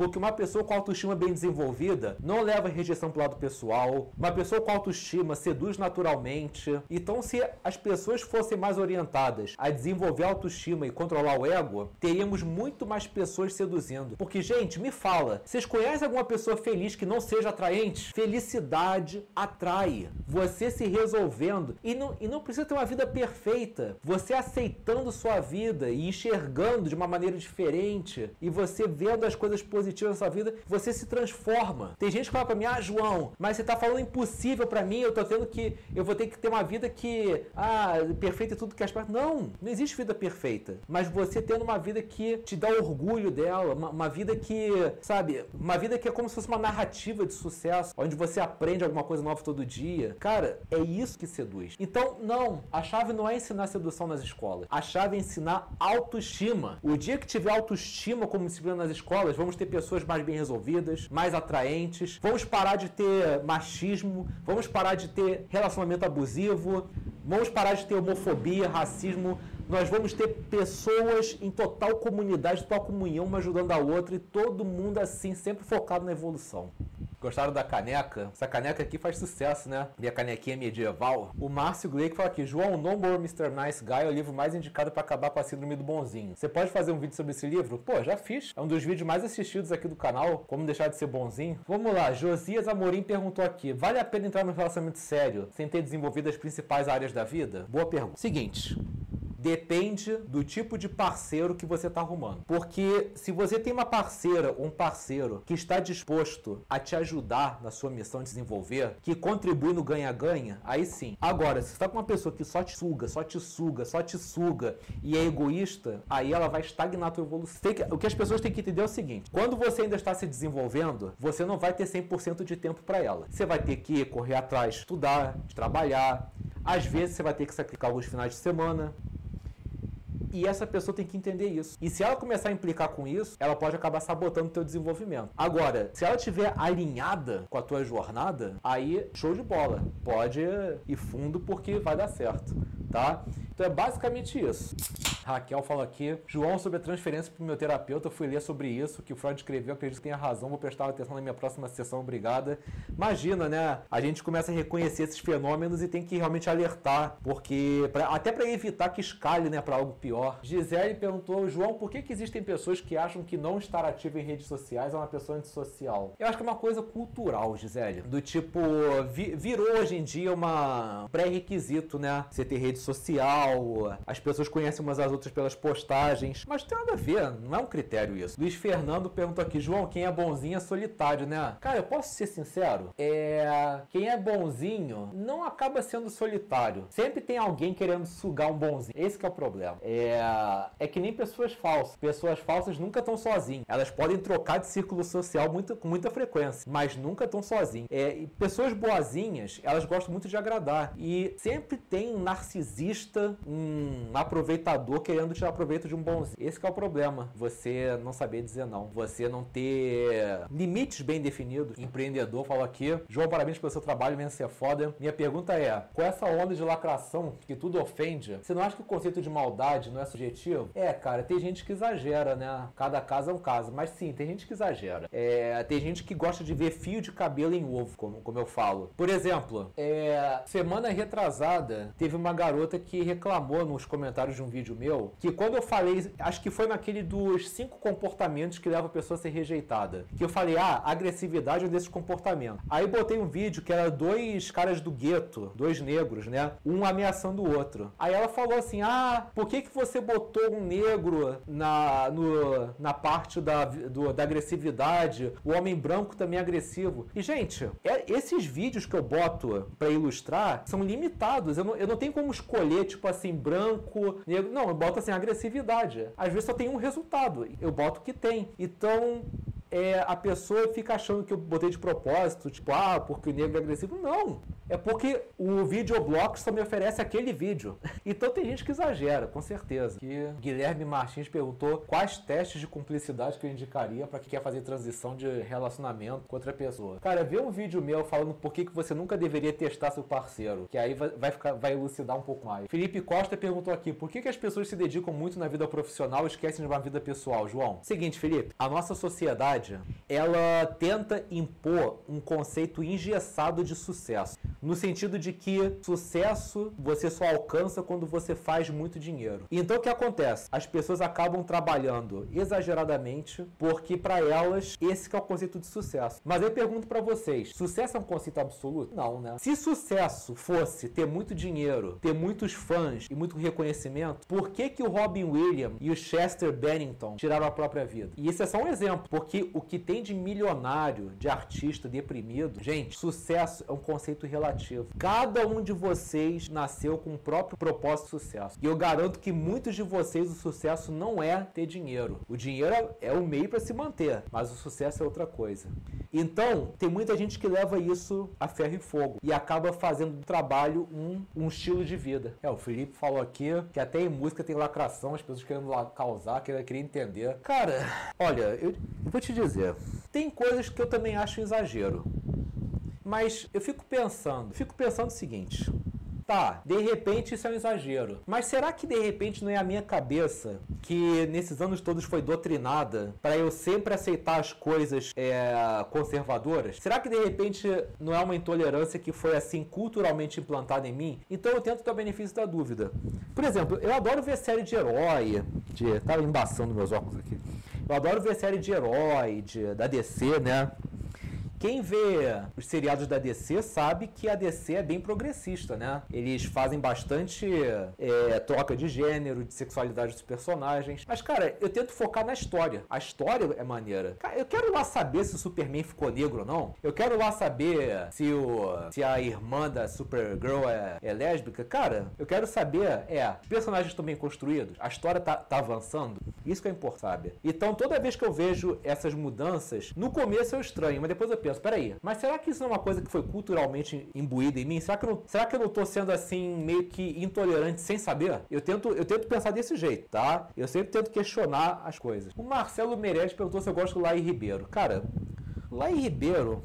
C: Porque uma pessoa com autoestima bem desenvolvida não leva rejeição pro lado pessoal. Uma pessoa com autoestima seduz naturalmente. Então, se as pessoas fossem mais orientadas a desenvolver autoestima e controlar o ego, teríamos muito mais pessoas seduzindo. Porque, gente, me fala, vocês conhecem alguma pessoa feliz que não seja atraente? Felicidade atrai. Você se resolvendo. E não, e não precisa ter uma vida perfeita. Você aceitando sua vida e enxergando de uma maneira diferente. E você vendo as coisas positivas positivo na sua vida, você se transforma. Tem gente que fala pra mim, ah, João, mas você tá falando impossível para mim, eu tô tendo que. Eu vou ter que ter uma vida que. Ah, perfeita e tudo que as partes. Não, não existe vida perfeita. Mas você tendo uma vida que te dá orgulho dela, uma, uma vida que, sabe, uma vida que é como se fosse uma narrativa de sucesso, onde você aprende alguma coisa nova todo dia. Cara, é isso que seduz. Então, não, a chave não é ensinar sedução nas escolas. A chave é ensinar autoestima. O dia que tiver autoestima como disciplina nas escolas, vamos ter pessoas mais bem resolvidas, mais atraentes. Vamos parar de ter machismo, vamos parar de ter relacionamento abusivo, vamos parar de ter homofobia, racismo. Nós vamos ter pessoas em total comunidade, total comunhão, uma ajudando a outra e todo mundo assim, sempre focado na evolução. Gostaram da caneca? Essa caneca aqui faz sucesso, né? Minha canequinha medieval. O Márcio Gleick fala aqui: João, No More Mr. Nice Guy é o livro mais indicado para acabar com a síndrome do bonzinho. Você pode fazer um vídeo sobre esse livro? Pô, já fiz. É um dos vídeos mais assistidos aqui do canal. Como deixar de ser bonzinho. Vamos lá. Josias Amorim perguntou aqui: Vale a pena entrar num relacionamento sério sem ter desenvolvido as principais áreas da vida? Boa pergunta. Seguinte depende do tipo de parceiro que você está arrumando. Porque se você tem uma parceira ou um parceiro que está disposto a te ajudar na sua missão de desenvolver, que contribui no ganha-ganha, aí sim. Agora, se você está com uma pessoa que só te suga, só te suga, só te suga e é egoísta, aí ela vai estagnar a tua evolução. Que, o que as pessoas têm que entender é o seguinte: quando você ainda está se desenvolvendo, você não vai ter 100% de tempo para ela. Você vai ter que correr atrás, estudar, trabalhar. Às vezes você vai ter que sacrificar alguns finais de semana, e essa pessoa tem que entender isso. E se ela começar a implicar com isso, ela pode acabar sabotando o teu desenvolvimento. Agora, se ela estiver alinhada com a tua jornada, aí show de bola. Pode ir fundo porque vai dar certo, tá? Então é basicamente isso. Raquel fala aqui. João, sobre a transferência para o meu terapeuta, fui ler sobre isso, que o Freud escreveu, acredito que tenha razão, vou prestar atenção na minha próxima sessão, obrigada. Imagina, né? A gente começa a reconhecer esses fenômenos e tem que realmente alertar, porque pra, até para evitar que escale, né, para algo pior. Gisele perguntou, João, por que, que existem pessoas que acham que não estar ativo em redes sociais é uma pessoa antissocial? Eu acho que é uma coisa cultural, Gisele. Do tipo, vi, virou hoje em dia uma pré-requisito, né? Você ter rede social, as pessoas conhecem umas às outras pelas postagens, mas tem nada a ver, não é um critério isso. Luiz Fernando perguntou aqui, João, quem é bonzinho é solitário, né? Cara, eu posso ser sincero? É. Quem é bonzinho não acaba sendo solitário. Sempre tem alguém querendo sugar um bonzinho. Esse é o problema. É. É que nem pessoas falsas. Pessoas falsas nunca estão sozinhas. Elas podem trocar de círculo social muito, com muita frequência, mas nunca estão sozinhas. É, pessoas boazinhas, elas gostam muito de agradar. E sempre tem um narcisista, um aproveitador querendo tirar proveito de um bonzinho. Esse é o problema. Você não saber dizer não. Você não ter limites bem definidos. Empreendedor falou aqui. João, parabéns pelo seu trabalho, mesmo ser foda. Minha pergunta é: com essa onda de lacração que tudo ofende, você não acha que o conceito de maldade não é subjetivo? É, cara, tem gente que exagera, né? Cada caso é um caso. Mas sim, tem gente que exagera. É, tem gente que gosta de ver fio de cabelo em ovo, como, como eu falo. Por exemplo, é, semana retrasada, teve uma garota que reclamou nos comentários de um vídeo meu que quando eu falei, acho que foi naquele dos cinco comportamentos que levam a pessoa a ser rejeitada, que eu falei, ah, agressividade é um desses comportamentos. Aí botei um vídeo que era dois caras do gueto, dois negros, né? Um ameaçando o outro. Aí ela falou assim: ah, por que, que você botou um negro na, no, na parte da, do, da agressividade? O homem branco também é agressivo. E, gente, é, esses vídeos que eu boto para ilustrar são limitados. Eu não, eu não tenho como escolher, tipo assim, branco, negro. Não, eu boto assim, agressividade. Às vezes só tem um resultado. Eu boto o que tem. Então, é, a pessoa fica achando que eu botei de propósito, tipo, ah, porque o negro é agressivo. Não! É porque o videoblock só me oferece aquele vídeo. Então tem gente que exagera, com certeza. Que Guilherme Martins perguntou quais testes de cumplicidade que eu indicaria para quem quer fazer transição de relacionamento com outra pessoa. Cara, vê um vídeo meu falando por que, que você nunca deveria testar seu parceiro, que aí vai, ficar, vai elucidar um pouco mais. Felipe Costa perguntou aqui, por que as pessoas se dedicam muito na vida profissional e esquecem de uma vida pessoal, João? Seguinte, Felipe, a nossa sociedade, ela tenta impor um conceito engessado de sucesso no sentido de que sucesso você só alcança quando você faz muito dinheiro. Então o que acontece? As pessoas acabam trabalhando exageradamente porque para elas esse é o conceito de sucesso. Mas eu pergunto para vocês, sucesso é um conceito absoluto? Não, né? Se sucesso fosse ter muito dinheiro, ter muitos fãs e muito reconhecimento, por que que o Robin Williams e o Chester Bennington tiraram a própria vida? E isso é só um exemplo, porque o que tem de milionário, de artista deprimido, gente, sucesso é um conceito relativo relativo. Cada um de vocês nasceu com o próprio propósito de sucesso. E eu garanto que muitos de vocês o sucesso não é ter dinheiro. O dinheiro é o meio para se manter, mas o sucesso é outra coisa. Então, tem muita gente que leva isso a ferro e fogo e acaba fazendo do trabalho um, um estilo de vida. É, o Felipe falou aqui que até em música tem lacração, as pessoas querendo causar, querendo, querendo entender. Cara, olha, eu, eu vou te dizer, tem coisas que eu também acho exagero. Mas eu fico pensando, fico pensando o seguinte. Tá, de repente isso é um exagero. Mas será que de repente não é a minha cabeça que nesses anos todos foi doutrinada para eu sempre aceitar as coisas é, conservadoras? Será que de repente não é uma intolerância que foi assim culturalmente implantada em mim? Então eu tento ter o benefício da dúvida. Por exemplo, eu adoro ver série de herói, de. Tava embaçando meus óculos aqui. Eu adoro ver série de herói, de, da DC, né? Quem vê os seriados da DC sabe que a DC é bem progressista, né? Eles fazem bastante é, troca de gênero, de sexualidade dos personagens. Mas, cara, eu tento focar na história. A história é maneira. Cara, eu quero lá saber se o Superman ficou negro ou não. Eu quero lá saber se, o, se a irmã da Supergirl é, é lésbica. Cara, eu quero saber, é, os personagens estão bem construídos, a história tá, tá avançando. Isso que é importante? Então, toda vez que eu vejo essas mudanças, no começo eu estranho, mas depois eu penso penso, peraí, mas será que isso não é uma coisa que foi culturalmente imbuída em mim? Será que, eu não, será que eu não tô sendo assim, meio que intolerante sem saber? Eu tento, eu tento pensar desse jeito, tá? Eu sempre tento questionar as coisas. O Marcelo Meirelles perguntou se eu gosto do Lai Ribeiro. Cara, Lai Ribeiro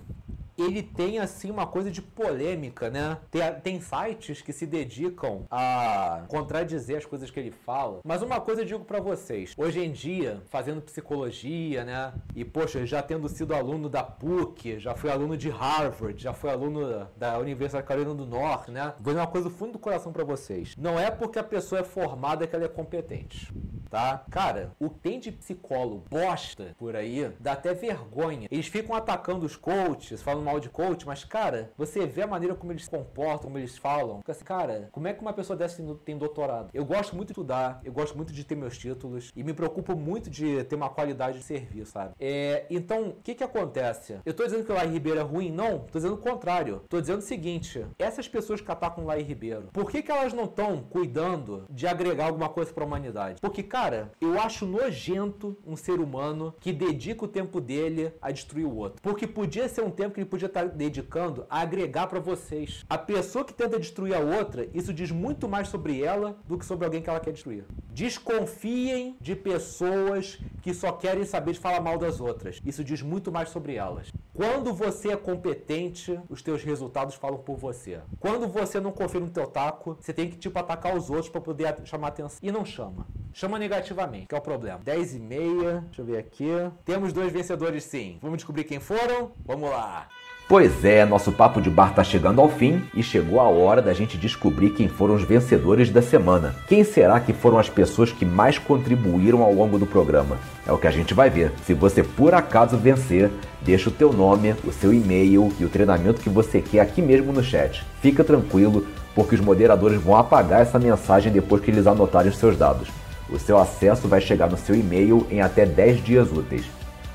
C: ele tem assim uma coisa de polêmica, né? Tem, tem sites que se dedicam a contradizer as coisas que ele fala. Mas uma coisa eu digo para vocês: hoje em dia, fazendo psicologia, né? E poxa, já tendo sido aluno da PUC, já fui aluno de Harvard, já fui aluno da Universidade Carolina do Norte, né? Vou dizer uma coisa do fundo do coração para vocês. Não é porque a pessoa é formada que ela é competente, tá? Cara, o que tem de psicólogo bosta por aí dá até vergonha. Eles ficam atacando os coaches, falam mal de coach, mas cara, você vê a maneira como eles se comportam, como eles falam. Fica assim, cara, como é que uma pessoa dessa tem doutorado? Eu gosto muito de estudar, eu gosto muito de ter meus títulos e me preocupo muito de ter uma qualidade de serviço, sabe? É, então, o que que acontece? Eu tô dizendo que o Lai Ribeiro é ruim? Não, tô dizendo o contrário. Tô dizendo o seguinte, essas pessoas que atacam o Lai Ribeiro, por que que elas não estão cuidando de agregar alguma coisa para a humanidade? Porque, cara, eu acho nojento um ser humano que dedica o tempo dele a destruir o outro. Porque podia ser um tempo que ele podia estar dedicando a agregar para vocês. A pessoa que tenta destruir a outra, isso diz muito mais sobre ela do que sobre alguém que ela quer destruir. Desconfiem de pessoas que só querem saber de falar mal das outras. Isso diz muito mais sobre elas. Quando você é competente, os teus resultados falam por você. Quando você não confia no teu taco, você tem que tipo atacar os outros para poder chamar atenção. E não chama. Chama negativamente, que é o problema. 10 e meia, deixa eu ver aqui. Temos dois vencedores sim. Vamos descobrir quem foram? Vamos lá.
D: Pois é, nosso papo de bar tá chegando ao fim e chegou a hora da gente descobrir quem foram os vencedores da semana. Quem será que foram as pessoas que mais contribuíram ao longo do programa? É o que a gente vai ver. Se você por acaso vencer, deixa o teu nome, o seu e-mail e o treinamento que você quer aqui mesmo no chat. Fica tranquilo, porque os moderadores vão apagar essa mensagem depois que eles anotarem os seus dados. O seu acesso vai chegar no seu e-mail em até 10 dias úteis.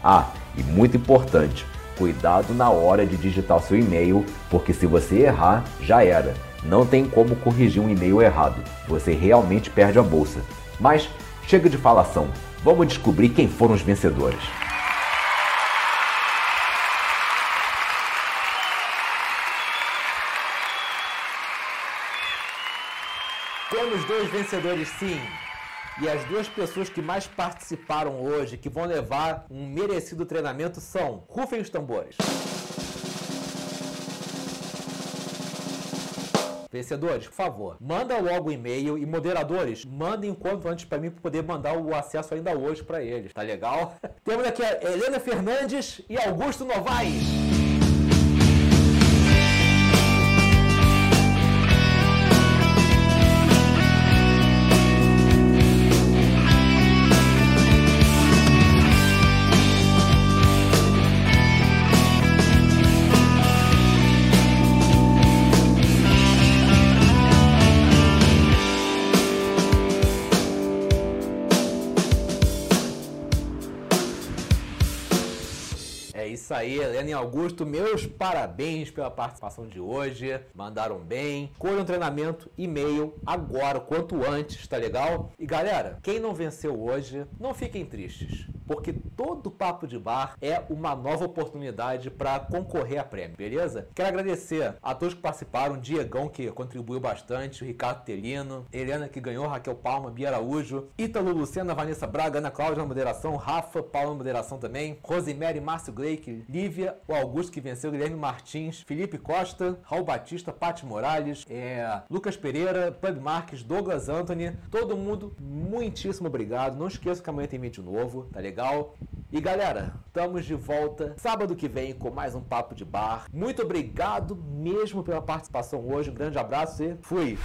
D: Ah, e muito importante, cuidado na hora de digitar seu e-mail, porque se você errar, já era. Não tem como corrigir um e-mail errado. Você realmente perde a bolsa. Mas chega de falação. Vamos descobrir quem foram os vencedores.
C: Temos dois vencedores sim. E as duas pessoas que mais participaram hoje, que vão levar um merecido treinamento, são Rufem os tambores. Vencedores, por favor, manda logo o e-mail e moderadores, mandem o quanto antes para mim para poder mandar o acesso ainda hoje para eles, tá legal? Temos aqui a Helena Fernandes e Augusto Novaes. Isso aí, Helena e Augusto, meus parabéns pela participação de hoje. Mandaram bem. Colhe um treinamento, e-mail, agora, quanto antes, tá legal? E galera, quem não venceu hoje, não fiquem tristes porque todo papo de bar é uma nova oportunidade para concorrer a prêmio, beleza? Quero agradecer a todos que participaram, Diegão que contribuiu bastante, o Ricardo Telino, Helena que ganhou, Raquel Palma, Bia Araújo, Ítalo Lucena, Vanessa Braga, Ana Cláudia na moderação, Rafa, Paulo na moderação também, Rosemary, Márcio Gleick, Lívia, o Augusto que venceu, Guilherme Martins, Felipe Costa, Raul Batista, Pati Morales, é, Lucas Pereira, Pub Marques, Douglas Anthony, todo mundo, muitíssimo obrigado. Não esqueça que amanhã tem vídeo novo, tá legal. E galera, estamos de volta sábado que vem com mais um Papo de Bar. Muito obrigado mesmo pela participação hoje. Um grande abraço e fui!